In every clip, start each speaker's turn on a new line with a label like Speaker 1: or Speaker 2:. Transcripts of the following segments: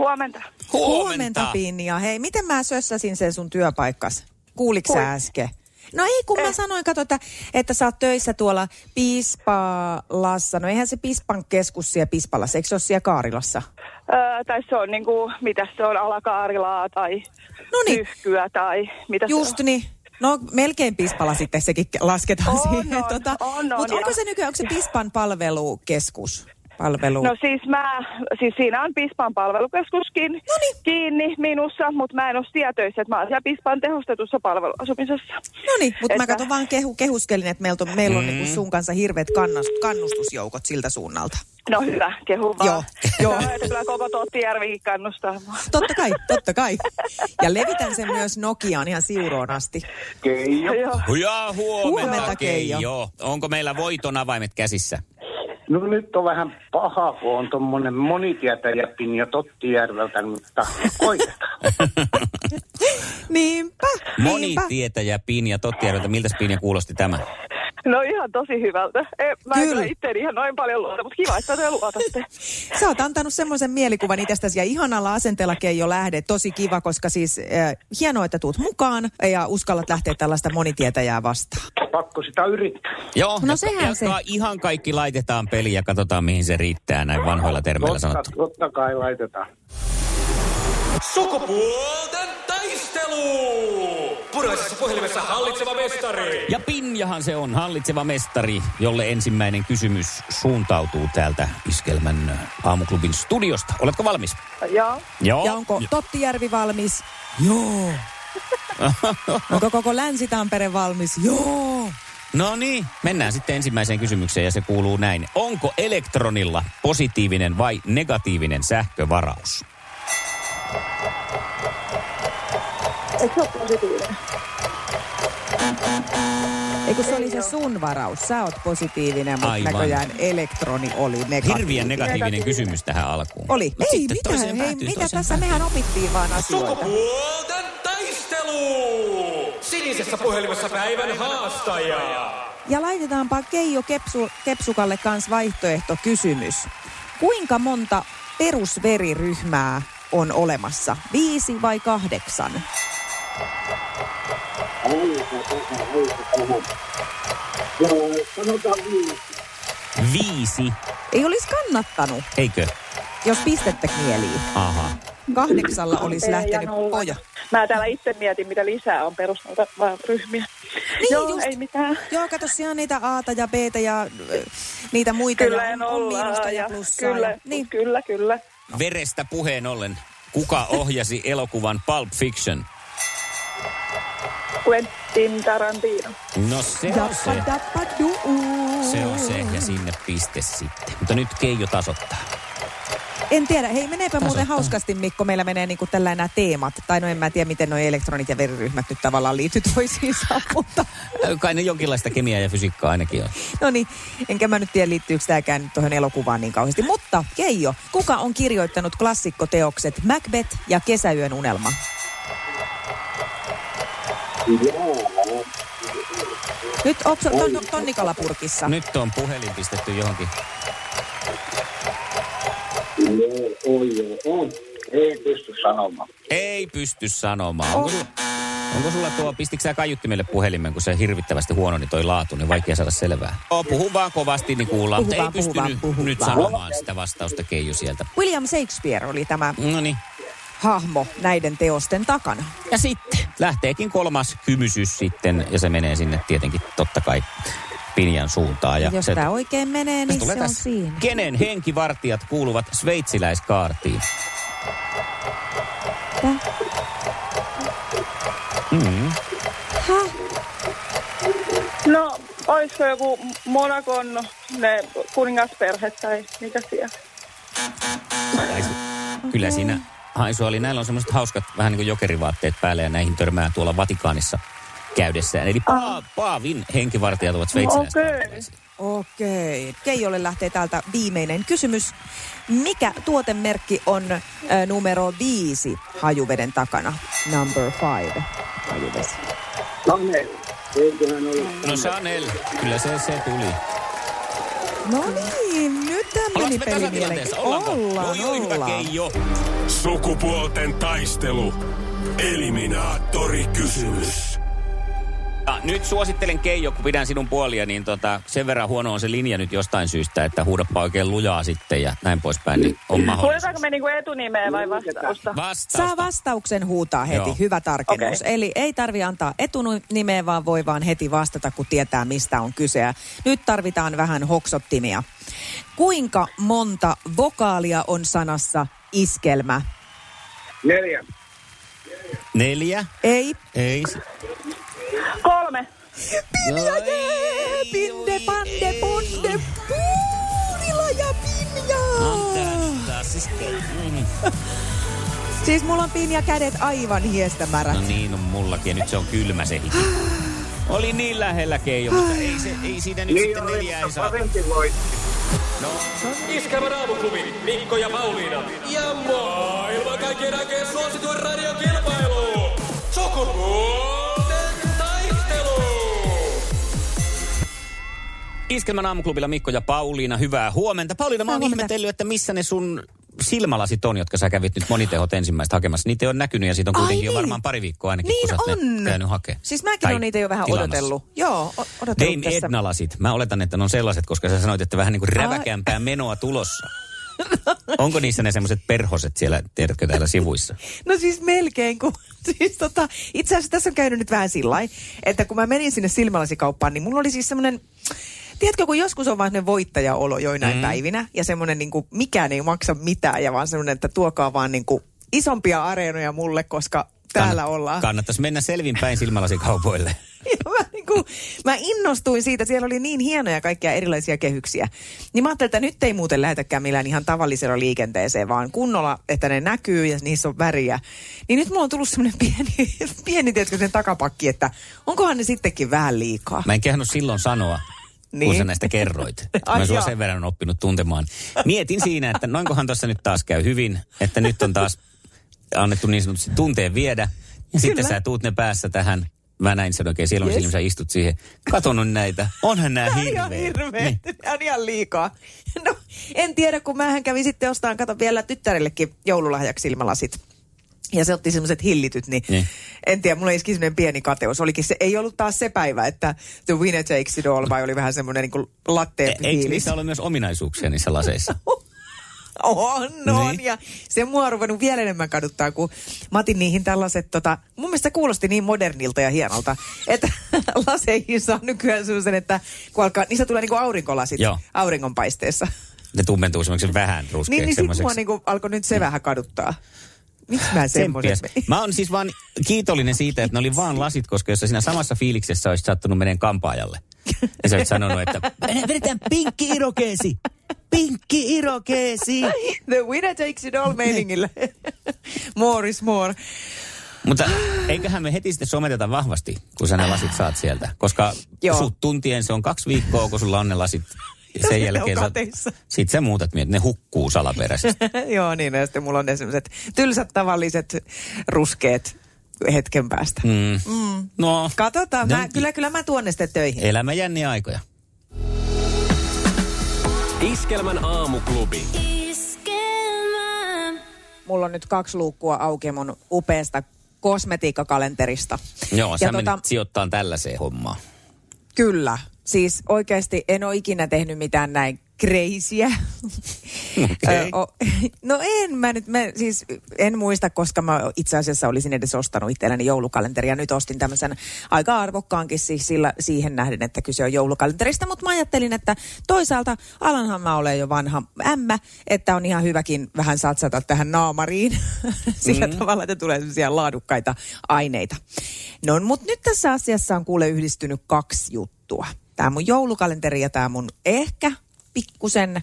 Speaker 1: huomenta.
Speaker 2: Huomenta, Pinja. Hei, miten mä sössäsin sen sun työpaikkas? Kuuliko sä äsken? No ei, kun mä
Speaker 1: Eh.
Speaker 2: sanoin, kato, että, että sä oot töissä tuolla Pispalassa. No eihän se Pispan keskus siellä Pispalassa, eikö se ole siellä Kaarilassa?
Speaker 1: Öö, tai se on niinku, mitä se on, alakaarilaa tai
Speaker 2: Noniin.
Speaker 1: tyhkyä tai mitä
Speaker 2: Just
Speaker 1: se on.
Speaker 2: niin. No melkein Pispala sitten sekin lasketaan
Speaker 1: On,
Speaker 2: siihen.
Speaker 1: on, on, on,
Speaker 2: Mutta onko se nykyään, onko se Pispan palvelukeskus? Palvelu.
Speaker 1: No siis mä, siis siinä on Pispan palvelukeskuskin
Speaker 2: Noniin.
Speaker 1: kiinni minussa, mutta mä en ole siellä töissä, että mä oon siellä Pispan tehostetussa palveluasumisessa.
Speaker 2: No niin, mutta mä
Speaker 1: Että-
Speaker 2: katson vaan kehu, kehuskelin, että meillä on, meillä on mm. niin sun kanssa hirveät kannast, kannustusjoukot siltä suunnalta.
Speaker 1: No hyvä, kehu vaan.
Speaker 2: Joo, joo.
Speaker 1: Kyllä koko Tottijärvikin kannustaa mua.
Speaker 2: Totta kai, totta kai. Ja levitän sen myös Nokiaan ihan siuroon asti.
Speaker 3: Keijo.
Speaker 1: Joo.
Speaker 4: Ja huomenta,
Speaker 2: Huomenta, Keijo.
Speaker 4: Keijo. Onko meillä voiton avaimet käsissä?
Speaker 3: No nyt on vähän paha, kun on tuommoinen monitietäjäpin ja Tottijärveltä, mutta koitetaan.
Speaker 2: Niinpä,
Speaker 4: Moni
Speaker 2: niinpä.
Speaker 4: tietäjä Pinja Tottijärveltä. Miltä Pinja kuulosti tämä?
Speaker 1: No ihan tosi hyvältä. E, mä en
Speaker 2: Kyllä.
Speaker 1: itseäni ihan noin paljon luota, mutta kiva, että te luotatte.
Speaker 2: Sä oot antanut semmoisen mielikuvan itsestäsi ja ihanalla asenteella Keijo lähde. Tosi kiva, koska siis äh, hienoa, että tuut mukaan ja uskallat lähteä tällaista monitietäjää vastaan.
Speaker 3: Pakko sitä yrittää.
Speaker 4: Joo,
Speaker 2: No
Speaker 4: ja-
Speaker 2: sehän
Speaker 4: ja
Speaker 2: se.
Speaker 4: ihan kaikki laitetaan peliin ja katsotaan mihin se riittää näin vanhoilla termeillä
Speaker 3: Totta,
Speaker 4: sanottu.
Speaker 3: totta kai laitetaan.
Speaker 5: Sukupuolten taistelu! Puraisessa puhelimessa hallitseva mestari.
Speaker 4: Ja Pinjahan se on hallitseva mestari, jolle ensimmäinen kysymys suuntautuu täältä Iskelmän aamuklubin studiosta. Oletko valmis?
Speaker 1: Joo.
Speaker 4: Joo.
Speaker 2: Ja onko Tottijärvi valmis? Joo. onko koko Länsi-Tampere valmis? Joo.
Speaker 4: No niin, mennään sitten ensimmäiseen kysymykseen ja se kuuluu näin. Onko elektronilla positiivinen vai negatiivinen sähkövaraus?
Speaker 1: Eikö se?
Speaker 2: Eikö se oli se sun varaus? Sä oot positiivinen, mutta
Speaker 4: Aivan.
Speaker 2: näköjään elektroni oli negatiivinen.
Speaker 4: Hirviän negatiivinen kysymys tähän alkuun.
Speaker 2: Oli.
Speaker 4: Mut
Speaker 2: Ei,
Speaker 4: sitten
Speaker 2: mitä,
Speaker 4: toiseen
Speaker 2: hei,
Speaker 4: päätyy,
Speaker 2: mitä tässä?
Speaker 4: päätyy.
Speaker 2: Mehän opittiin vaan asioita.
Speaker 5: Sukupuolten taistelu! Sinisessä puhelimessa päivän haastaja.
Speaker 2: Ja laitetaanpa Keijo Kepsu, Kepsukalle kans vaihtoehtokysymys. Kuinka monta perusveriryhmää on olemassa? Viisi vai kahdeksan?
Speaker 3: Viisi.
Speaker 4: Viisi,
Speaker 2: Ei olisi kannattanut,
Speaker 4: eikö?
Speaker 2: jos pistettä kieliin.
Speaker 4: Aha.
Speaker 2: Kahdeksalla olisi lähtenyt poja.
Speaker 1: Mä täällä itse mietin, mitä lisää on perustelta ryhmiä.
Speaker 2: Niin
Speaker 1: Joo,
Speaker 2: just.
Speaker 1: ei mitään.
Speaker 2: Joo, kato siellä on niitä Aata ja Btä ja niitä muita.
Speaker 1: Kyllä
Speaker 2: ja on, on miinusta ja
Speaker 1: ja
Speaker 2: plussaa.
Speaker 1: kyllä,
Speaker 2: ja, niin.
Speaker 1: kyllä, kyllä.
Speaker 4: Verestä puheen ollen, kuka ohjasi elokuvan Pulp Fiction?
Speaker 1: Quentin Tarantino.
Speaker 4: No se on se.
Speaker 2: Dappa, dappa, duu.
Speaker 4: Se on se ja sinne piste sitten. Mutta nyt Keijo tasoittaa.
Speaker 2: En tiedä. Hei, meneepä muuten
Speaker 4: Tasoittaa.
Speaker 2: hauskasti, Mikko. Meillä menee niinku tällä nämä teemat. Tai no en mä tiedä, miten nuo elektronit ja veriryhmät nyt tavallaan liittyy toisiinsa, mutta...
Speaker 4: Kai ne jonkinlaista kemiaa ja fysiikkaa ainakin on.
Speaker 2: No niin, enkä mä nyt tiedä, liittyykö tämäkään nyt tuohon elokuvaan niin kauheasti. Mutta Keijo, kuka on kirjoittanut klassikkoteokset Macbeth ja Kesäyön unelma? Nyt onko ton, tonnikalapurkissa?
Speaker 4: Nyt on puhelin pistetty johonkin.
Speaker 3: Oi. Ei pysty sanomaan.
Speaker 4: Ei pysty sanomaan. Onko, sulla, onko sulla tuo, pistikö sä kaiuttimelle puhelimen, kun se hirvittävästi huono, niin toi laatu, niin vaikea saada selvää. Oo, puhu vaan kovasti, niin kuullaan.
Speaker 2: Puhu
Speaker 4: mutta ei
Speaker 2: vaan, puhu
Speaker 4: pystynyt
Speaker 2: vaan, puhu
Speaker 4: nyt
Speaker 2: vaan.
Speaker 4: sanomaan sitä vastausta Keijo sieltä.
Speaker 2: William Shakespeare oli tämä
Speaker 4: No niin.
Speaker 2: hahmo näiden teosten takana.
Speaker 4: Ja sitten lähteekin kolmas hymysys sitten, ja se menee sinne tietenkin totta kai Pinjan suuntaan. Ja
Speaker 2: Jos
Speaker 4: se,
Speaker 2: tämä oikein menee, niin se on
Speaker 4: tässä.
Speaker 2: siinä.
Speaker 4: Kenen henkivartijat kuuluvat sveitsiläiskaartiin?
Speaker 2: Tää.
Speaker 4: Mm.
Speaker 2: Häh?
Speaker 1: No, olisiko joku Monakon ne kuningasperhe tai mikä siellä?
Speaker 4: Kyllä siinä haisu oli. Näillä on semmoiset hauskat vähän niin kuin jokerivaatteet päällä ja näihin törmää tuolla Vatikaanissa käydessään. Eli pa- Paavin henkivartijat ovat sveitsiläiset.
Speaker 2: Okei. Keijolle lähtee täältä viimeinen kysymys. Mikä tuotemerkki on äh, numero viisi hajuveden takana? Number five hajuvesi.
Speaker 3: Chanel. Eiköhän ollut
Speaker 4: No Chanel, kyllä se, se tuli.
Speaker 2: No niin, nyt pieni
Speaker 4: me tasatilanteessa? Ollaanko?
Speaker 2: Ollaan,
Speaker 4: Oi, oi, hyvä
Speaker 2: ollaan.
Speaker 4: Keijo.
Speaker 5: Sukupuolten taistelu. Eliminaattori kysymys.
Speaker 4: Ja nyt suosittelen Keijo, kun pidän sinun puolia, niin tota, sen verran huono on se linja nyt jostain syystä, että huudappa oikein lujaa sitten ja näin poispäin, niin on mahdollista.
Speaker 1: Huudetaanko me niinku etunimeä vai vastausta?
Speaker 4: Vastausta.
Speaker 2: Saa vastauksen huutaa heti,
Speaker 4: Joo.
Speaker 2: hyvä tarkennus.
Speaker 1: Okei.
Speaker 2: Eli ei tarvi antaa etunimeä, vaan voi vaan heti vastata, kun tietää, mistä on kyse. Ja Nyt tarvitaan vähän hoksottimia. Kuinka monta vokaalia on sanassa iskelmä?
Speaker 3: Neljä.
Speaker 4: Neljä.
Speaker 2: Ei.
Speaker 4: Ei.
Speaker 1: Kolme.
Speaker 2: Pinja jee, pinde, pande, ponde, puurila ja pinja.
Speaker 4: Siis... Mm.
Speaker 2: Siis mulla on pinja kädet aivan hiestämärät.
Speaker 4: No niin on mullakin ja nyt se on kylmä se hiki. Oli niin lähellä Keijo, mutta ei, se, ei siinä nyt sitten neljää ei saa.
Speaker 3: Voitti.
Speaker 5: Iskävä raamuklubi, Mikko ja Pauliina. Ja maailman kaikkien aikeen suosituen radiokilpailu. Sukupuolten
Speaker 4: Iskelmän aamuklubilla Mikko ja Pauliina, hyvää huomenta. Pauliina, mä oon ihmetellyt, että missä ne sun silmälasit on, jotka sä kävit nyt monitehot ensimmäistä hakemassa. Niitä ei ole näkynyt ja siitä on
Speaker 2: Ai
Speaker 4: kuitenkin jo
Speaker 2: niin.
Speaker 4: varmaan pari viikkoa ainakin,
Speaker 2: Niin
Speaker 4: kun sä oot
Speaker 2: on.
Speaker 4: käynyt hakemaan.
Speaker 2: Siis mäkin
Speaker 4: Tai
Speaker 2: olen niitä jo vähän
Speaker 4: tilaamassa.
Speaker 2: odotellut. Joo, o- odotellut
Speaker 4: Dame
Speaker 2: tässä.
Speaker 4: Edna-lasit. Mä oletan, että ne on sellaiset, koska sä sanoit, että vähän niin kuin räväkämpää menoa tulossa. Onko niissä ne semmoiset perhoset siellä, tiedätkö, täällä sivuissa?
Speaker 2: No siis melkein, kun siis tota, itse asiassa tässä on käynyt nyt vähän sillä että kun mä menin sinne silmälasikauppaan, niin mulla oli siis semmoinen, tiedätkö, kun joskus on vaan semmoinen voittajaolo joinain mm. päivinä, ja semmoinen niin kuin, mikään ei maksa mitään, ja vaan semmoinen, että tuokaa vaan niin kuin, isompia areenoja mulle, koska täällä
Speaker 4: Kannat-
Speaker 2: ollaan.
Speaker 4: Kannattaisi mennä selvinpäin silmälasikaupoille.
Speaker 2: Mä, niin kuin, mä innostuin siitä, siellä oli niin hienoja kaikkia erilaisia kehyksiä. Niin mä ajattelin, että nyt ei muuten lähetäkään millään ihan tavallisella liikenteeseen, vaan kunnolla, että ne näkyy ja niissä on väriä. Niin nyt mulla on tullut semmoinen pieni, pieni tietysti sen takapakki, että onkohan ne sittenkin vähän liikaa.
Speaker 4: Mä en kehannut silloin sanoa, niin. Kun sä näistä kerroit.
Speaker 2: Ai
Speaker 4: Mä sua
Speaker 2: joo.
Speaker 4: sen verran oppinut tuntemaan. Mietin siinä, että noinkohan tuossa nyt taas käy hyvin, että nyt on taas annettu niin sanotusti tunteen viedä. Ja sitten sä tuut ne päässä tähän, mä näin sen oikein silloin,
Speaker 2: Yes.
Speaker 4: yes. sä istut siihen. Katonut näitä, onhan nämä
Speaker 2: on ihan
Speaker 4: hirveet. Niin.
Speaker 2: On ihan liikaa. No, en tiedä, kun mähän kävin sitten ostamaan, kato vielä tyttärellekin joululahjaksi silmälasit. Ja se otti semmoiset hillityt, niin,
Speaker 4: Niin.
Speaker 2: en tiedä, mulla iski semmoinen pieni kateus. Olikin se, ei ollut taas se päivä, että the winner takes it all, vai oli vähän semmoinen niin latte
Speaker 4: E- Eikö niissä ole myös ominaisuuksia niissä laseissa?
Speaker 2: On, on.
Speaker 4: Niin.
Speaker 2: Ja se mua on ruvennut vielä enemmän kaduttaa, kun mä otin niihin tällaiset, tota, mun mielestä kuulosti niin modernilta ja hienolta, että laseihin saa nykyään sellaisen, että kun alkaa, niistä tulee niinku aurinkolasit
Speaker 4: Joo.
Speaker 2: auringonpaisteessa.
Speaker 4: Ne tummentuu semmoiseksi vähän
Speaker 2: Niin,
Speaker 4: ruskeaksi.
Speaker 2: niin sit mua niinku alkoi nyt se vähän kaduttaa. Miksi mä semmoiset?
Speaker 4: Tsemppiäs. Mä oon siis vaan kiitollinen siitä, että ne oli vaan lasit, koska jos siinä samassa fiiliksessä olisit sattunut meneen kampaajalle. Ja sä olisit sanonut, että "Mene- vedetään pinkki irokeesi. Pinkki irokeesi.
Speaker 2: The winner takes it all meiningillä. more is more.
Speaker 4: Mutta eiköhän me heti sitten someteta vahvasti, kun sä ne lasit saat sieltä. Koska
Speaker 2: Joo.
Speaker 4: sut tuntien se on kaksi viikkoa, kun sulla on ne lasit.
Speaker 2: Ja
Speaker 4: Sen
Speaker 2: ne
Speaker 4: jälkeen sä, sit sä muutat mieltä, ne hukkuu salaperäisesti.
Speaker 2: Joo, niin. Ja sitten mulla on ne sellaiset tylsät tavalliset ruskeet hetken päästä.
Speaker 4: Mm. Mm. No,
Speaker 2: Katsotaan. Mä,
Speaker 4: No,
Speaker 2: kyllä, kyllä mä tuon ne sitten töihin.
Speaker 4: elämä jänniä aikoja.
Speaker 5: Iskelmän aamuklubi.
Speaker 2: Mulla on nyt kaksi luukkua auki mun upeasta kosmetiikkakalenterista.
Speaker 4: Joo, sä
Speaker 2: ja
Speaker 4: menit sijoittaa tällaiseen hommaan.
Speaker 2: Kyllä. Siis oikeasti en ole ikinä tehnyt mitään näin kreisiä.
Speaker 4: Okei.
Speaker 2: no en mä nyt, mä, siis en muista, koska mä itse asiassa olisin edes ostanut itselleni joulukalenteria. Nyt ostin tämmöisen aika arvokkaankin siis sillä, siihen nähden, että kyse on joulukalenterista. Mutta mä ajattelin, että toisaalta alanhan mä olen jo vanha ämmä, että on ihan hyväkin vähän satsata tähän naamariin. Sillä mm. tavalla, että tulee sellaisia laadukkaita aineita. No, mutta nyt tässä asiassa on kuule yhdistynyt kaksi juttua. Tämä mun joulukalenteri ja tämä mun ehkä pikkusen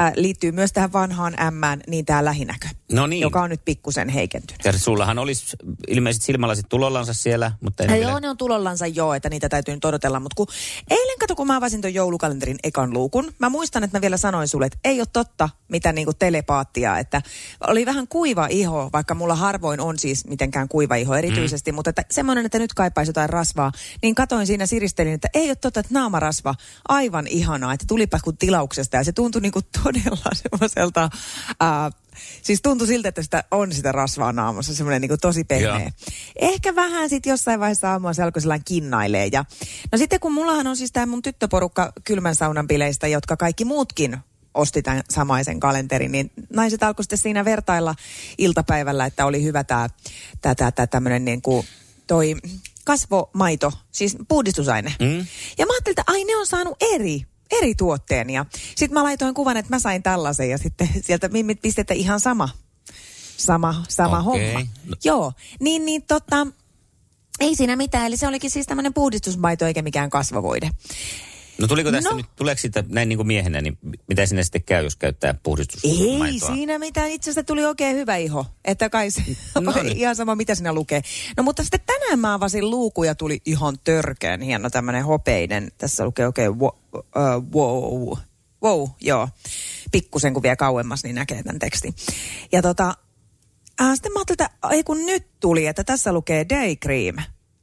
Speaker 2: äh, liittyy myös tähän vanhaan ämmään, niin tämä lähinäkö,
Speaker 4: No niin.
Speaker 2: joka on nyt pikkusen heikentynyt.
Speaker 4: Ja sullahan olisi ilmeisesti silmälasit tulollansa siellä, mutta ei ne
Speaker 2: joo,
Speaker 4: vielä...
Speaker 2: ne on tulollansa joo, että niitä täytyy nyt odotella. Mutta kun eilen kato, kun mä avasin ton joulukalenterin ekan luukun, mä muistan, että mä vielä sanoin sulle, että ei ole totta, mitä niinku telepaattia, että oli vähän kuiva iho, vaikka mulla harvoin on siis mitenkään kuiva iho erityisesti, mm. mutta että semmoinen, että nyt kaipaisi jotain rasvaa, niin katoin siinä siristelin, että ei ole totta, että naamarasva, aivan ihanaa, että tulipa kun tilauksesta ja se tuntui niinku todella semmoiselta, äh, siis tuntui siltä, että sitä on sitä rasvaa naamassa, semmoinen niin tosi pehmeä. Ehkä vähän sitten jossain vaiheessa aamua se alkoi sellainen kinnailee. Ja, no sitten kun mullahan on siis tämä mun tyttöporukka kylmän saunan bileistä, jotka kaikki muutkin osti tämän samaisen kalenterin, niin naiset alkoi sitten siinä vertailla iltapäivällä, että oli hyvä tämä tää, tää, tää tämmöinen niin kuin toi kasvomaito, siis puhdistusaine.
Speaker 4: Mm.
Speaker 2: Ja mä ajattelin, että ai ne on saanut eri, eri tuotteen. Ja sitten mä laitoin kuvan, että mä sain tällaisen ja sitten sieltä mimmit pistettä ihan sama, sama, sama
Speaker 4: Okei.
Speaker 2: homma.
Speaker 4: No.
Speaker 2: Joo, niin, niin tota, ei siinä mitään. Eli se olikin siis tämmöinen puhdistusmaito eikä mikään kasvovoide.
Speaker 4: No tuliko tästä
Speaker 2: No.
Speaker 4: nyt, tuleeko siitä näin niin kuin miehenä, niin mitä sinne sitten käy, jos käyttää
Speaker 2: Ei
Speaker 4: puhdistusmaitoa?
Speaker 2: siinä mitään. Itse asiassa tuli oikein hyvä iho. Että kai se
Speaker 4: No niin.
Speaker 2: ihan sama, mitä siinä lukee. No mutta sitten tänään mä avasin luukun ja tuli ihan törkeän hieno tämmöinen hopeinen. Tässä lukee oikein wow, uh, wow. Wow, joo. Pikkusen kun vie kauemmas, niin näkee tämän tekstin. Ja tota, äh, sitten mä ajattelin, että ei kun nyt tuli, että tässä lukee day cream.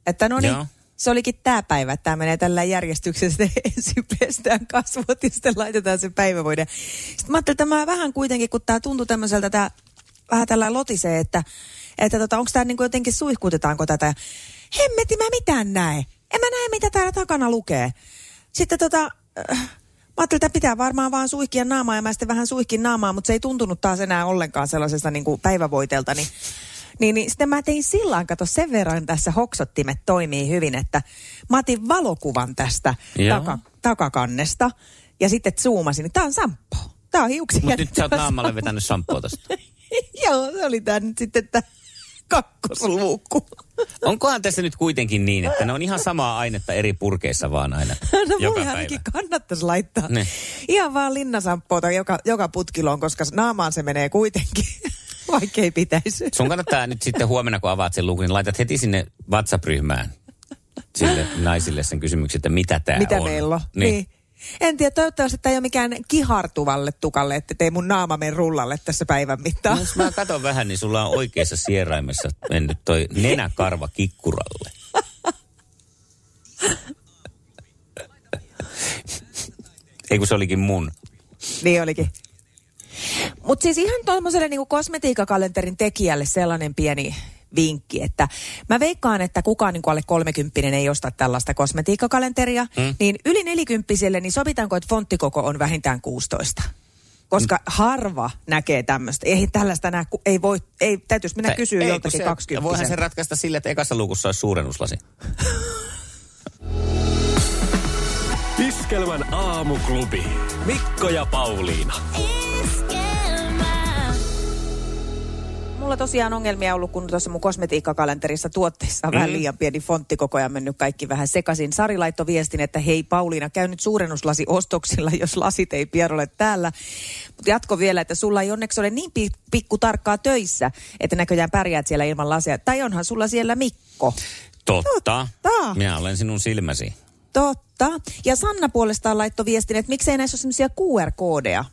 Speaker 2: Että no niin. Se olikin tämä päivä, tämä menee tällä järjestyksessä, ensin pestään kasvot ja sitten laitetaan se päivävoide. Sitten mä ajattelin, että mä vähän kuitenkin, kun tämä tuntui tämmöiseltä, tämä vähän tällä lotisee, että, että tota, onko tämä niinku jotenkin suihkutetaanko tätä. Ja Hemmetti, mä mitään näe. En mä näe, mitä täällä takana lukee. Sitten tota, äh, mä ajattelin, että pitää varmaan vaan suihkia naamaa ja mä sitten vähän suihkin naamaa, mutta se ei tuntunut taas enää ollenkaan sellaisesta niin kuin päivävoitelta. Niin, niin, niin sitten mä tein sillaan, kato sen verran tässä hoksottimet toimii hyvin, että mä otin valokuvan tästä
Speaker 4: Joo.
Speaker 2: taka, takakannesta ja sitten zoomasin. Tää on samppo. Tää on hiuksia.
Speaker 4: Mutta nyt sä oot naamalle vetänyt shampoo tosta.
Speaker 2: Joo, se oli tää nyt sitten tämä kakkosluukku.
Speaker 4: Onkohan tässä nyt kuitenkin niin, että ne on ihan samaa ainetta eri purkeissa vaan aina
Speaker 2: No
Speaker 4: joka päivä?
Speaker 2: ainakin kannattaisi laittaa
Speaker 4: Ne.
Speaker 2: ihan vaan linnasamppoota joka, joka putkiloon, koska naamaan se menee kuitenkin, vaikka ei pitäisi.
Speaker 4: Sun kannattaa nyt sitten huomenna, kun avaat sen lukun, niin laitat heti sinne WhatsApp-ryhmään sille naisille sen kysymyksen, että mitä tämä
Speaker 2: Mitä
Speaker 4: on.
Speaker 2: meillä on.
Speaker 4: Niin.
Speaker 2: Niin. En tiedä, toivottavasti tämä ei ole mikään kihartuvalle tukalle, että tei mun naama mene rullalle tässä päivän mittaan.
Speaker 4: Jos mä katson vähän, niin sulla on oikeassa sieraimessa mennyt toi nenäkarva kikkuralle. Ei kun se olikin mun.
Speaker 2: Niin olikin. Mutta siis ihan tuommoiselle niinku kosmetiikkakalenterin tekijälle sellainen pieni vinkki, että mä veikkaan, että kukaan niinku alle 30 ei osta tällaista kosmetiikkakalenteria, mm. niin yli 40 niin sovitaanko, että fonttikoko on vähintään 16? Koska mm. harva näkee tämmöistä. Ei tällaista näe, ei voi, ei, täytyisi mennä kysyä joltakin
Speaker 4: se-
Speaker 2: 20
Speaker 4: Voihan se ratkaista sillä, että ekassa lukussa olisi suurennuslasi.
Speaker 5: Iskelmän aamuklubi. Mikko ja Pauliina.
Speaker 2: Mulla tosiaan ongelmia ollut, kun tuossa mun kosmetiikkakalenterissa tuotteissa on mm. vähän liian pieni fonttikoko ja mennyt kaikki vähän sekaisin. Sari laittoi viestin, että hei Pauliina, käy nyt suurennuslasi ostoksilla, jos lasit ei pian ole täällä. Mutta jatko vielä, että sulla ei onneksi ole niin pi- pikku tarkkaa töissä, että näköjään pärjäät siellä ilman lasia. Tai onhan sulla siellä Mikko.
Speaker 4: Totta.
Speaker 2: Totta.
Speaker 4: Minä olen sinun silmäsi.
Speaker 2: Totta. Ja Sanna puolestaan laittoi viestin, että miksei näissä ole semmoisia QR-koodeja.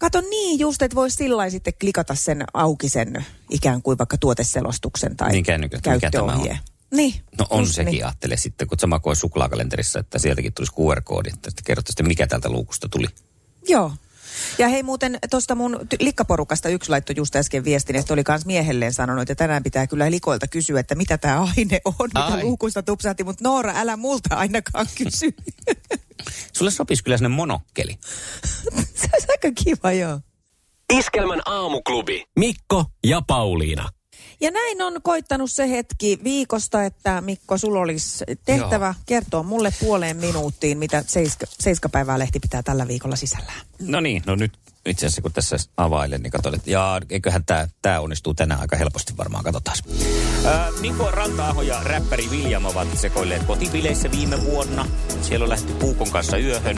Speaker 2: Kato niin just, että voisi sillä sitten klikata sen auki sen ikään kuin vaikka tuoteselostuksen tai
Speaker 4: Niin kännykältä, mikä tämä on.
Speaker 2: käyttöohje. Niin.
Speaker 4: No on
Speaker 2: just
Speaker 4: sekin,
Speaker 2: niin.
Speaker 4: ajattele sitten, kun sama kuin suklaakalenterissa, että sieltäkin tulisi QR-koodi, että sitten kerrottaisiin, mikä täältä luukusta tuli.
Speaker 2: Joo. Ja hei muuten tuosta mun ty- likkaporukasta yksi laittoi just äsken viestin, että oli kans miehelleen sanonut, että tänään pitää kyllä likoilta kysyä, että mitä tämä aine on, mitä
Speaker 4: Ai.
Speaker 2: luukusta tupsahti, mutta Noora, älä multa ainakaan kysy.
Speaker 4: Sulle sopisi kyllä sinne monokkeli.
Speaker 2: Se olisi aika kiva, joo.
Speaker 5: Iskelmän aamuklubi. Mikko ja Pauliina.
Speaker 2: Ja näin on koittanut se hetki viikosta, että Mikko, sulla olisi tehtävä
Speaker 4: Joo.
Speaker 2: kertoa mulle puoleen minuuttiin, mitä seiska, seiskapäivää lehti pitää tällä viikolla sisällään.
Speaker 4: No niin, no nyt itse asiassa kun tässä availen, niin katsoin, että jaa, eiköhän tämä tää onnistuu tänään aika helposti varmaan, katsotaan. Ää, Niko Ranta-aho ja räppäri William ovat sekoilleet kotibileissä viime vuonna. Siellä on lähty Puukon kanssa yöhön.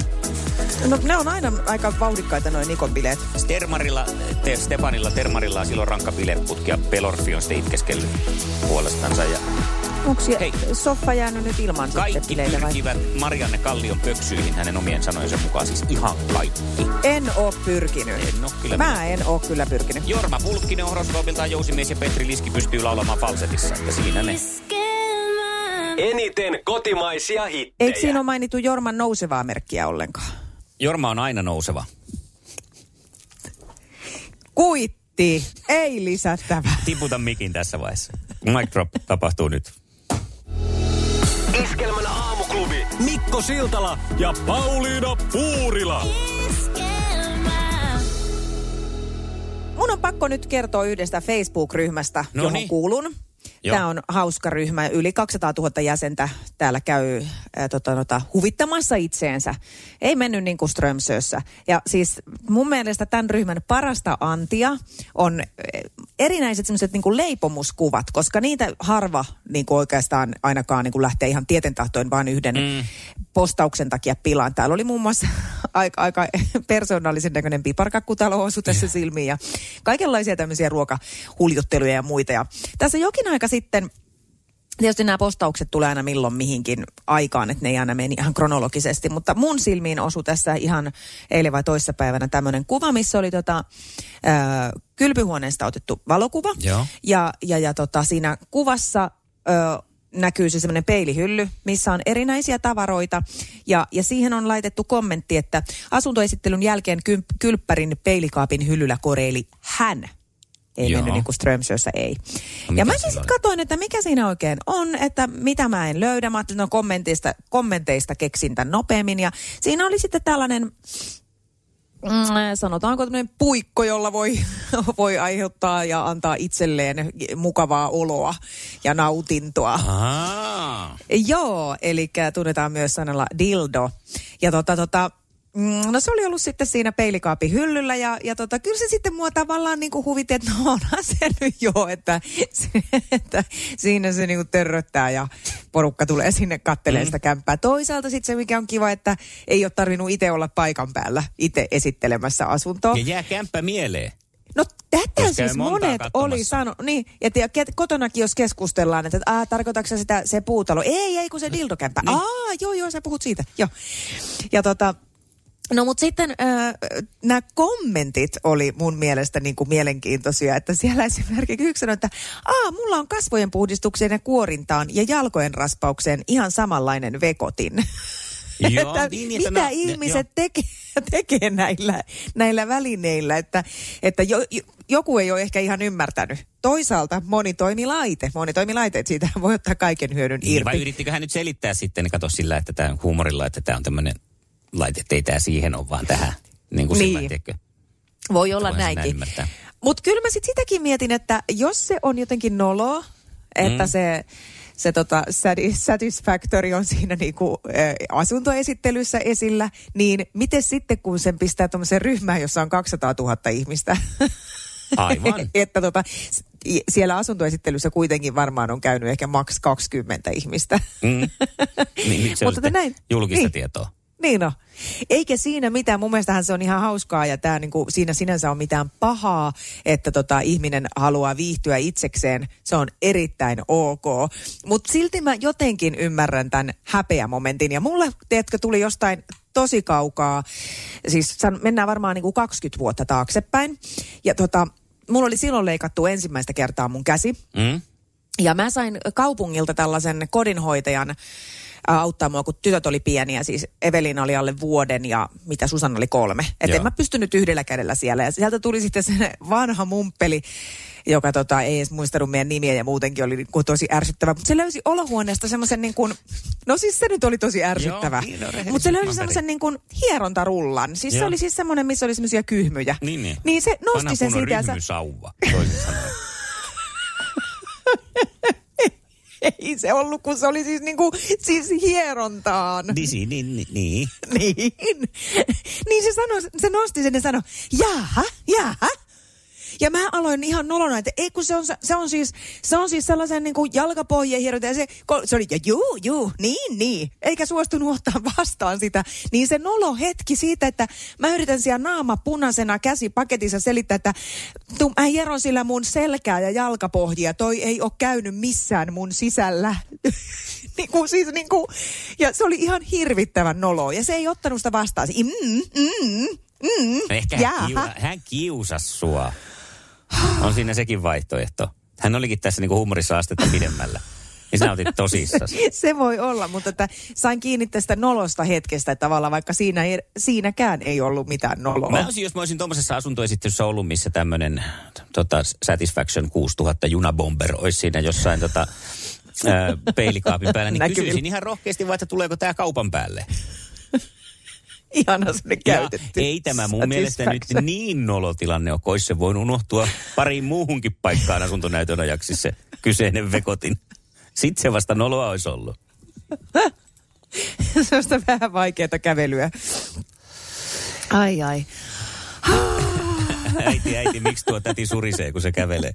Speaker 2: No ne on aina aika vauhdikkaita noin Nikon bileet.
Speaker 4: Stermarilla, te, Stefanilla Termarilla on silloin rankka bileputki ja Pelorfi on sitten itkeskellyt puolestansa. Ja
Speaker 2: Onko
Speaker 4: Hei.
Speaker 2: soffa jäänyt nyt ilman sitten
Speaker 4: kaikki
Speaker 2: bileille vai?
Speaker 4: pyrkivät Marianne Kallion pöksyihin hänen omien sanojensa mukaan, siis ihan kaikki.
Speaker 2: En oo pyrkinyt.
Speaker 4: En oo kyllä
Speaker 2: Mä
Speaker 4: minä.
Speaker 2: en oo kyllä pyrkinyt.
Speaker 4: Jorma Pulkkinen horoskoopiltaan jousimies ja Petri Liski pystyy laulamaan falsetissa, että siinä ne.
Speaker 5: Eniten kotimaisia hittejä.
Speaker 2: Eikö siinä ole mainittu Jorman nousevaa merkkiä ollenkaan?
Speaker 4: Jorma on aina nouseva.
Speaker 2: Kuitti, ei lisättävää.
Speaker 4: Tiputa mikin tässä vaiheessa. Mic drop tapahtuu nyt.
Speaker 5: Iskelmän aamuklubi Mikko Siltala ja Pauliina Puurila.
Speaker 2: Mun on pakko nyt kertoa yhdestä Facebook-ryhmästä,
Speaker 4: No
Speaker 2: johon
Speaker 4: niin.
Speaker 2: kuulun.
Speaker 4: Joo.
Speaker 2: Tämä on hauska ryhmä. Yli 200 000 jäsentä täällä käy ää, tota, tota, huvittamassa itseensä. Ei mennyt niin kuin Strömsössä. Ja siis mun mielestä tämän ryhmän parasta antia on erinäiset semmoiset niin kuin leipomuskuvat, koska niitä harva niin kuin oikeastaan ainakaan niin kuin lähtee ihan tietentahtoin vain yhden mm. postauksen takia pilaan. Täällä oli muun muassa aika, aika persoonallisen näköinen piparkakkutalo osu tässä silmiin ja kaikenlaisia tämmöisiä ruokahuljutteluja ja muita. Ja tässä jokin aika sitten Tietysti nämä postaukset tulee aina milloin mihinkin aikaan, että ne ei aina mene ihan kronologisesti, mutta mun silmiin osui tässä ihan eilen vai toissapäivänä tämmöinen kuva, missä oli tota, ää, kylpyhuoneesta otettu valokuva.
Speaker 4: Joo.
Speaker 2: Ja, ja, ja tota, siinä kuvassa ö, näkyy se semmoinen peilihylly, missä on erinäisiä tavaroita. Ja, ja siihen on laitettu kommentti, että asuntoesittelyn jälkeen kylppärin peilikaapin hyllyllä koreili hän. Ei
Speaker 4: Joo.
Speaker 2: mennyt niin kuin Strömsössä, ei.
Speaker 4: No
Speaker 2: ja mä siis katsoin, että mikä siinä oikein on, että mitä mä en löydä. Mä ajattelin, no kommenteista, kommenteista keksin tämän nopeammin. Ja siinä oli sitten tällainen mm, sanotaanko tämmöinen puikko, jolla voi, voi aiheuttaa ja antaa itselleen mukavaa oloa ja nautintoa.
Speaker 4: Aa.
Speaker 2: Joo, eli tunnetaan myös sanalla dildo. Ja tota, tota, no se oli ollut sitten siinä peilikaapin hyllyllä ja, ja tota, kyllä se sitten mua tavallaan niin kuin huvitti, että no onhan se nyt jo, että, se, että siinä se niin kuin törröttää ja porukka tulee sinne kattelemaan sitä kämppää. Toisaalta sitten se, mikä on kiva, että ei ole tarvinnut itse olla paikan päällä itse esittelemässä asuntoa.
Speaker 4: Ja jää kämppä mieleen.
Speaker 2: No tätä
Speaker 4: Jos käy
Speaker 2: siis monet oli sanonut. Niin, ja ket- kotonakin jos keskustellaan, että aa, tarkoitatko sitä se puutalo? Ei, ei, kun se dildokämppä. Niin. Aa, joo, joo, sä puhut siitä. Joo. Ja tota, No mutta sitten äh, nämä kommentit oli mun mielestä niin kuin mielenkiintoisia, että siellä esimerkiksi yksi sanoi, että Aa, mulla on kasvojen puhdistukseen ja kuorintaan ja jalkojen raspaukseen ihan samanlainen vekotin.
Speaker 4: Joo,
Speaker 2: että
Speaker 4: niin, niin, että
Speaker 2: mitä
Speaker 4: ne-
Speaker 2: ihmiset tekee, tekee näillä, näillä välineillä, että, että jo, jo, joku ei ole ehkä ihan ymmärtänyt. Toisaalta monitoimilaite, monitoimilaite, siitä voi ottaa kaiken hyödyn
Speaker 4: Niin, vai
Speaker 2: irti.
Speaker 4: yrittikö hän nyt selittää sitten, kato sillä, että tämä huumorilla, että tämä on tämmöinen laite, että ei tämä siihen ole, vaan tähän. Niin kuin
Speaker 2: Niin.
Speaker 4: tiedätkö?
Speaker 2: Voi olla
Speaker 4: näin
Speaker 2: näinkin.
Speaker 4: ymmärtää.
Speaker 2: Mutta kyllä mä sit sitäkin mietin, että jos se on jotenkin noloa, että
Speaker 4: Mm.
Speaker 2: se, se tota sati- satisfactory on siinä niinku, ä, asuntoesittelyssä esillä, niin miten sitten kun sen pistää tuommoiseen ryhmään, jossa on 200 000 ihmistä?
Speaker 4: Aivan.
Speaker 2: että tota, siellä asuntoesittelyssä kuitenkin varmaan on käynyt ehkä maks 20 ihmistä.
Speaker 4: Mm. Niin, se
Speaker 2: Mutta näin-
Speaker 4: julkista
Speaker 2: niin.
Speaker 4: tietoa.
Speaker 2: Niin on. Eikä siinä mitään. Mun mielestähän se on ihan hauskaa ja tää niinku, siinä sinänsä on mitään pahaa, että tota, ihminen haluaa viihtyä itsekseen. Se on erittäin ok. Mutta silti mä jotenkin ymmärrän tämän häpeämomentin. Ja mulle, teetkö, tuli jostain tosi kaukaa. Siis san- mennään varmaan niinku 20 vuotta taaksepäin. Ja tota, mulla oli silloin leikattu ensimmäistä kertaa mun käsi.
Speaker 4: Mm?
Speaker 2: Ja mä sain kaupungilta tällaisen kodinhoitajan auttaa mua, kun tytöt oli pieniä. Siis Evelina oli alle vuoden ja mitä Susanna oli kolme. Että en mä pystynyt yhdellä kädellä siellä. Ja sieltä tuli sitten se vanha mumppeli, joka tota, ei edes muistanut meidän nimiä ja muutenkin oli niinku tosi ärsyttävä. Mutta se löysi olohuoneesta semmoisen niin kuin, no siis se nyt oli tosi ärsyttävä.
Speaker 4: Niin, no
Speaker 2: Mutta se löysi semmoisen niin kuin hierontarullan. Siis se
Speaker 4: Joo.
Speaker 2: oli siis semmoinen, missä oli semmoisia kyhmyjä.
Speaker 4: Niin, niin.
Speaker 2: Niin se nosti
Speaker 4: Vanha
Speaker 2: sen siitä sä,
Speaker 4: ryhmysauva, toisin sanoen.
Speaker 2: ei se ollut, kun se oli siis niin kuin, siis hierontaan.
Speaker 4: Niin, niin, niin, niin.
Speaker 2: Niin. niin se, sanoi, se nosti sen ja sanoi, jaha, jaha. Ja mä aloin ihan nolona, että ei kun se on, se on siis, se on siis sellaisen niin kuin jalkapohjien hieronta. Ja se, se oli, ja juu, juu, niin, niin. Eikä suostunut ottaa vastaan sitä. Niin se nolo hetki siitä, että mä yritän siellä naama punaisena käsi paketissa selittää, että tu, mä hieron sillä mun selkää ja jalkapohjia. Toi ei ole käynyt missään mun sisällä. niin kuin, siis niin kuin, ja se oli ihan hirvittävän nolo. Ja se ei ottanut sitä vastaan. Mm, mm, mm,
Speaker 4: No ehkä hän, kiusa, hän kiusasi sua. On siinä sekin vaihtoehto. Hän olikin tässä niinku huumorissa astetta pidemmällä. Niin sä otit tosissasi.
Speaker 2: Se voi olla, mutta että sain kiinni tästä nolosta hetkestä tavallaan, vaikka siinä ei, siinäkään ei ollut mitään noloa.
Speaker 4: Mä olisin, jos mä olisin tuommoisessa asuntoesittelyssä ollut, missä tämmöinen tota, Satisfaction 6000 junabomber olisi siinä jossain tota, ää, peilikaapin päällä, niin
Speaker 2: Näkyvillä.
Speaker 4: kysyisin ihan rohkeasti vaan, että tuleeko tämä kaupan päälle.
Speaker 2: Ihana
Speaker 4: Ja
Speaker 2: käytetty.
Speaker 4: ei tämä mun mielestä nyt niin nolotilanne ole, kun se voinut unohtua pariin muuhunkin paikkaan asuntonäytön ajaksi se kyseinen vekotin. Sitten se vasta noloa olisi ollut.
Speaker 2: Semmoista vähän vaikeaa kävelyä. Ai ai.
Speaker 4: Äiti, äiti, miksi tuo täti surisee, kun se kävelee?